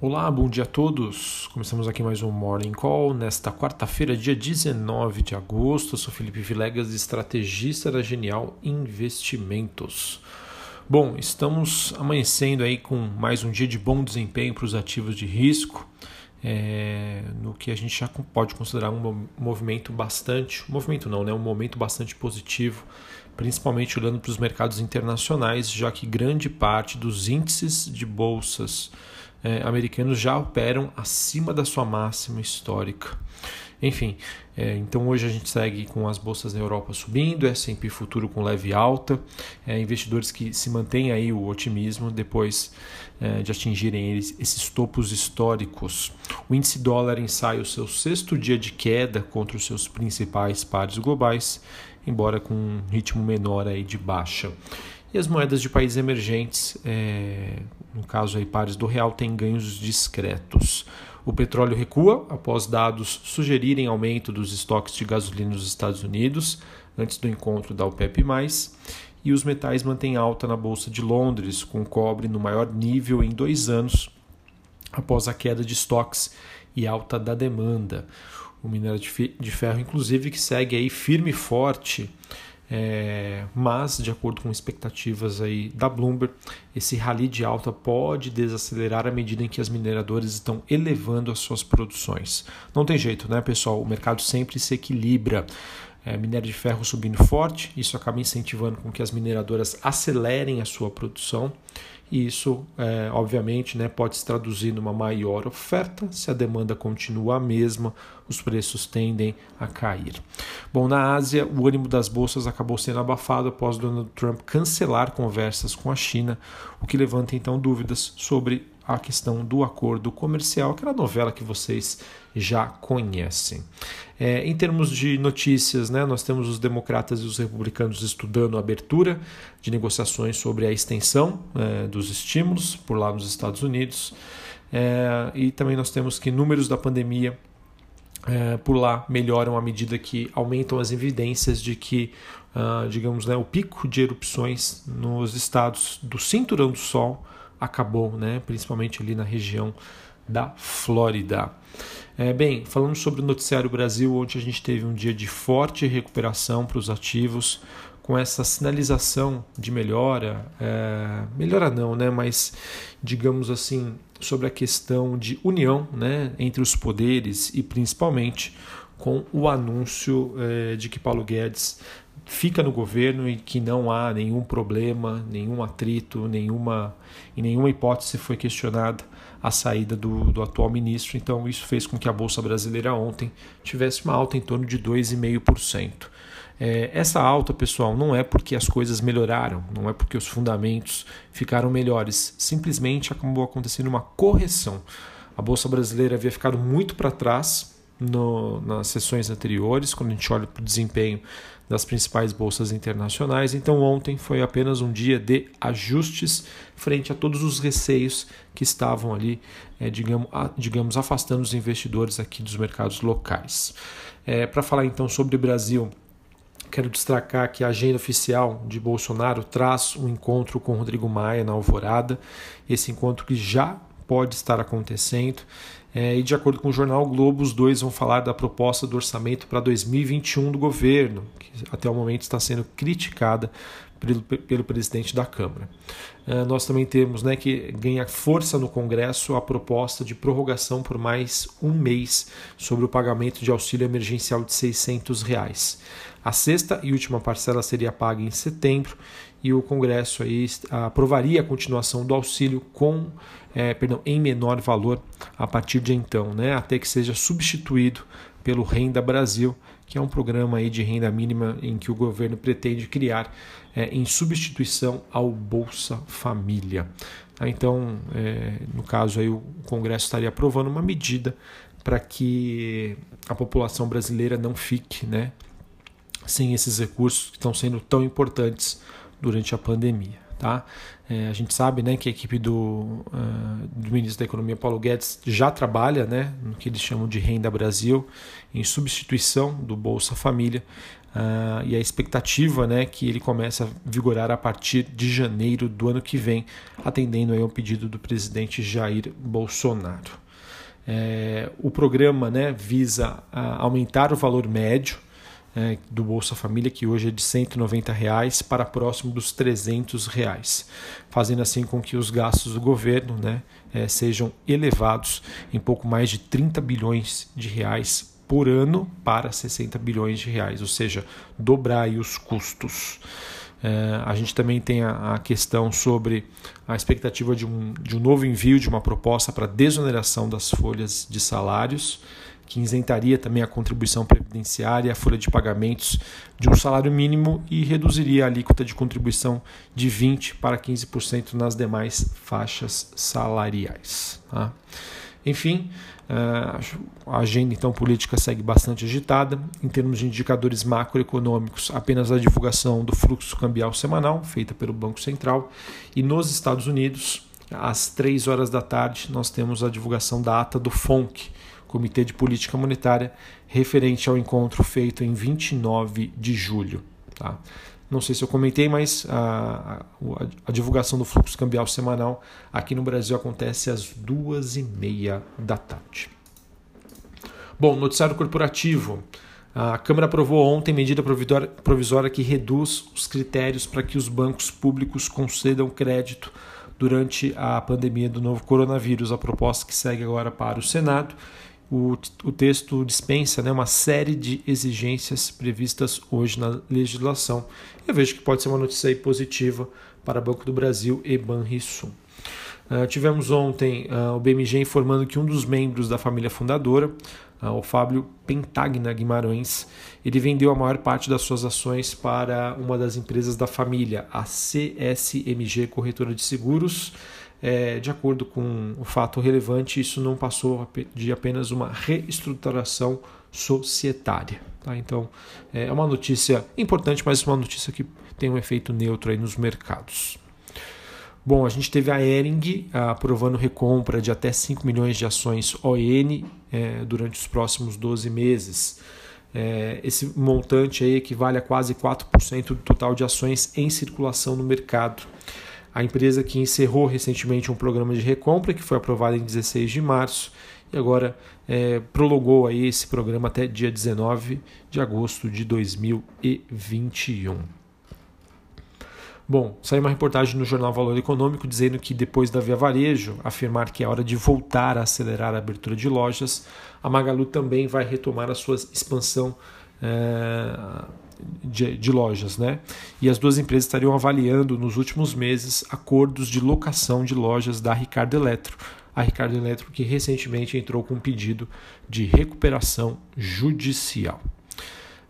Olá, bom dia a todos. Começamos aqui mais um Morning Call nesta quarta-feira, dia 19 de agosto. Eu sou Felipe Vilegas, estrategista da Genial Investimentos. Bom, estamos amanhecendo aí com mais um dia de bom desempenho para os ativos de risco, é, no que a gente já pode considerar um movimento bastante, movimento não, né, um momento bastante positivo, principalmente olhando para os mercados internacionais, já que grande parte dos índices de bolsas é, americanos já operam acima da sua máxima histórica. Enfim, é, então hoje a gente segue com as bolsas na Europa subindo, S&P futuro com leve alta, é, investidores que se mantêm aí o otimismo depois de atingirem eles, esses topos históricos. O índice dólar ensaia o seu sexto dia de queda contra os seus principais pares globais, embora com um ritmo menor aí de baixa. E as moedas de países emergentes, é, no caso aí pares do real, têm ganhos discretos. O petróleo recua após dados sugerirem aumento dos estoques de gasolina nos Estados Unidos antes do encontro da OPEP+, e os metais mantêm alta na Bolsa de Londres, com cobre no maior nível em dois anos, após a queda de estoques e alta da demanda. O minério de ferro, inclusive, que segue aí firme e forte é, mas, de acordo com expectativas aí da Bloomberg, esse rally de alta pode desacelerar à medida em que as mineradoras estão elevando as suas produções. Não tem jeito, né, pessoal? O mercado sempre se equilibra. É, minério de ferro subindo forte, isso acaba incentivando com que as mineradoras acelerem a sua produção e isso, é, obviamente, né, pode se traduzir numa maior oferta. Se a demanda continua a mesma, os preços tendem a cair. Bom, na Ásia, o ânimo das bolsas acabou sendo abafado após Donald Trump cancelar conversas com a China, o que levanta então dúvidas sobre a questão do acordo comercial, aquela novela que vocês já conhecem. É, em termos de notícias, né, nós temos os democratas e os republicanos estudando a abertura de negociações sobre a extensão é, dos estímulos por lá nos Estados Unidos. É, e também nós temos que números da pandemia é, por lá melhoram à medida que aumentam as evidências de que, uh, digamos, né, o pico de erupções nos estados do Cinturão do Sol acabou, né? principalmente ali na região da Flórida. É, bem, falando sobre o Noticiário Brasil, onde a gente teve um dia de forte recuperação para os ativos, com essa sinalização de melhora, é, melhora não, né? mas digamos assim, sobre a questão de união né? entre os poderes e principalmente com o anúncio é, de que Paulo Guedes fica no governo e que não há nenhum problema, nenhum atrito, nenhuma, em nenhuma hipótese foi questionada a saída do, do atual ministro. Então, isso fez com que a Bolsa Brasileira ontem tivesse uma alta em torno de 2,5%. É, essa alta, pessoal, não é porque as coisas melhoraram, não é porque os fundamentos ficaram melhores, simplesmente acabou acontecendo uma correção. A Bolsa Brasileira havia ficado muito para trás no, nas sessões anteriores, quando a gente olha para o desempenho das principais bolsas internacionais. Então, ontem foi apenas um dia de ajustes frente a todos os receios que estavam ali, é, digamos, a, digamos, afastando os investidores aqui dos mercados locais. É, para falar então sobre o Brasil. Quero destacar que a agenda oficial de Bolsonaro traz um encontro com Rodrigo Maia na Alvorada. Esse encontro que já pode estar acontecendo. É, e de acordo com o jornal Globo, os dois vão falar da proposta do orçamento para 2021 do governo, que até o momento está sendo criticada pelo, pelo presidente da Câmara. É, nós também temos né, que ganha força no Congresso a proposta de prorrogação por mais um mês sobre o pagamento de auxílio emergencial de 600 reais. A sexta e última parcela seria paga em setembro e o Congresso aí aprovaria a continuação do auxílio com, é, perdão, em menor valor a partir de então, né, até que seja substituído pelo Renda Brasil, que é um programa aí de renda mínima em que o governo pretende criar é, em substituição ao Bolsa Família. Tá? Então, é, no caso aí o Congresso estaria aprovando uma medida para que a população brasileira não fique, né, sem esses recursos que estão sendo tão importantes durante a pandemia. Tá? É, a gente sabe né, que a equipe do, uh, do ministro da Economia, Paulo Guedes, já trabalha né, no que eles chamam de Renda Brasil, em substituição do Bolsa Família. Uh, e a expectativa né, que ele comece a vigorar a partir de janeiro do ano que vem, atendendo aí ao pedido do presidente Jair Bolsonaro. É, o programa né, visa aumentar o valor médio é, do Bolsa Família, que hoje é de 190 reais, para próximo dos 300 reais, fazendo assim com que os gastos do governo né, é, sejam elevados em pouco mais de 30 bilhões de reais por ano para 60 bilhões de reais, ou seja, dobrar os custos. É, a gente também tem a, a, questão sobre a expectativa de um, de um novo envio de uma proposta para desoneração das folhas de salários que isentaria também a contribuição previdenciária, a folha de pagamentos de um salário mínimo e reduziria a alíquota de contribuição de 20% para 15% nas demais faixas salariais. Tá? Enfim, eh, a agenda então política segue bastante agitada. Em termos de indicadores macroeconômicos, apenas a divulgação do fluxo cambial semanal, feita pelo Banco Central, e nos Estados Unidos, às 3 horas da tarde, nós temos a divulgação da ata do FONC, Comitê de Política Monetária, referente ao encontro feito em 29 de julho. Tá? Não sei se eu comentei, mas a, a, a, divulgação do fluxo cambial semanal aqui no Brasil acontece às duas e meia da tarde. Bom, noticiário corporativo. A Câmara aprovou ontem medida provisória que reduz os critérios para que os bancos públicos concedam crédito durante a pandemia do novo coronavírus. A proposta que segue agora para o Senado o, o texto dispensa né, uma série de exigências previstas hoje na legislação. Eu vejo que pode ser uma notícia positiva para Banco do Brasil e Banrisul. Uh, tivemos ontem uh, o BMG informando que um dos membros da família fundadora, uh, o Fábio Pentagna Guimarães, ele vendeu a maior parte das suas ações para uma das empresas da família, a CSMG Corretora de Seguros, é, de acordo com o fato relevante, isso não passou de apenas uma reestruturação societária. Tá? Então, é uma notícia importante, mas uma notícia que tem um efeito neutro aí nos mercados. Bom, a gente teve a Ering aprovando recompra de até 5 milhões de ações ON é, durante os próximos 12 meses. É, esse montante aí equivale a quase 4% do total de ações em circulação no mercado a empresa que encerrou recentemente um programa de recompra que foi aprovado em 16 de março e agora é, prolongou aí esse programa até dia 19 de agosto de 2021. Bom, saiu uma reportagem no jornal Valor Econômico dizendo que depois da Via Varejo afirmar que é hora de voltar a acelerar a abertura de lojas, a Magalu também vai retomar a sua expansão é, de, de, lojas, né? E as duas empresas estariam avaliando nos últimos meses acordos de locação de lojas da Ricardo Eletro. A Ricardo Eletro que recentemente entrou com um pedido de recuperação judicial.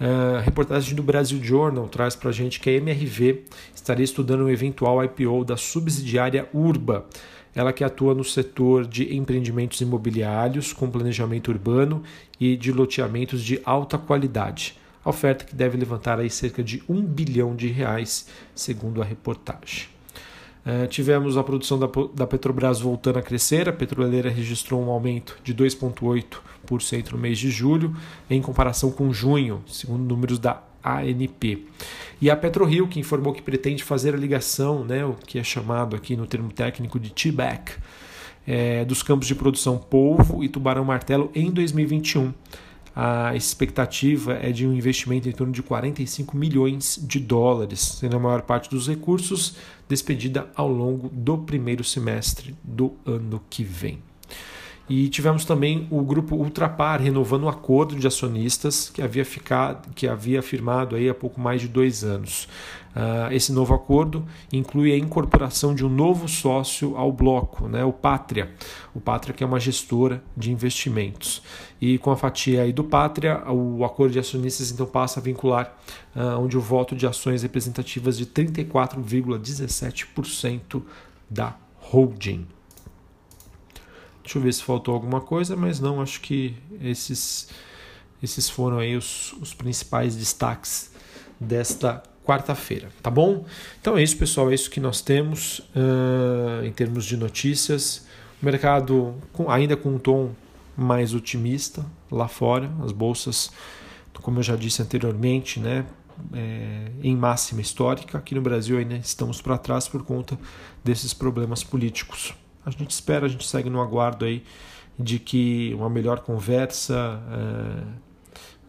Uh, reportagem do Brasil Journal traz para a gente que a MRV estaria estudando um eventual IPO da subsidiária Urba, ela que atua no setor de empreendimentos imobiliários com planejamento urbano e de loteamentos de alta qualidade. A oferta que deve levantar aí cerca de um bilhão de reais, segundo a reportagem. Uh, tivemos a produção da, da, Petrobras voltando a crescer, a petroleira registrou um aumento de 2,8% no mês de julho, em comparação com junho, segundo números da ANP. E a PetroRio, que informou que pretende fazer a ligação, né, o que é chamado aqui no termo técnico de T-back, é, dos campos de produção Polvo e Tubarão Martelo em 2021 a expectativa é de um investimento em torno de 45 milhões de dólares, sendo a maior parte dos recursos despedida ao longo do primeiro semestre do ano que vem. E tivemos também o grupo Ultrapar renovando o acordo de acionistas que havia, ficado, que havia firmado aí há pouco mais de dois anos. Uh, esse novo acordo inclui a incorporação de um novo sócio ao bloco, né, o Pátria. O Pátria que é uma gestora de investimentos. E com a fatia aí do Pátria, o acordo de acionistas então passa a vincular uh, onde o voto de ações representativas de 34,17% da holding. Deixa eu ver se faltou alguma coisa, mas não, acho que esses, esses foram aí os, os principais destaques desta quarta-feira, tá bom? Então é isso, pessoal, é isso que nós temos uh, em termos de notícias. O mercado com, ainda com um tom mais otimista lá fora, as bolsas, como eu já disse anteriormente, né, é, em máxima histórica. Aqui no Brasil ainda estamos para trás por conta desses problemas políticos. A gente espera, a gente segue no aguardo aí de que uma melhor conversa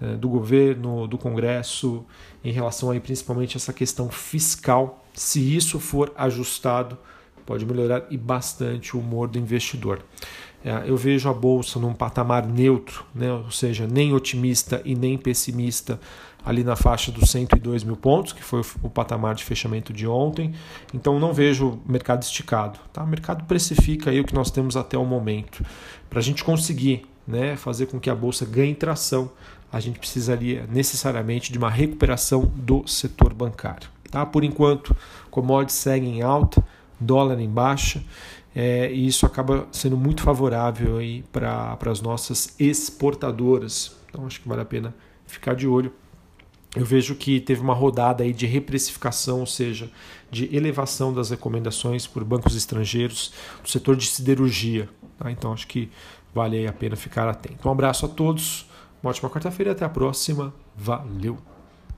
é, é, do governo, do Congresso, em relação aí principalmente a essa questão fiscal, se isso for ajustado, pode melhorar e bastante o humor do investidor. É, eu vejo a bolsa num patamar neutro, né? ou seja, nem otimista e nem pessimista, ali na faixa dos 102 mil pontos, que foi o patamar de fechamento de ontem. Então não vejo mercado esticado. Tá? O mercado precifica aí o que nós temos até o momento. Para a gente conseguir né, fazer com que a bolsa ganhe tração, a gente precisaria necessariamente de uma recuperação do setor bancário. Tá? Por enquanto, commodities seguem em alta, dólar em baixa. É, e isso acaba sendo muito favorável para as nossas exportadoras. Então acho que vale a pena ficar de olho eu vejo que teve uma rodada aí de reprecificação, ou seja, de elevação das recomendações por bancos estrangeiros do setor de siderurgia. Tá? Então acho que vale a pena ficar atento. Um abraço a todos, uma ótima quarta-feira até a próxima. Valeu!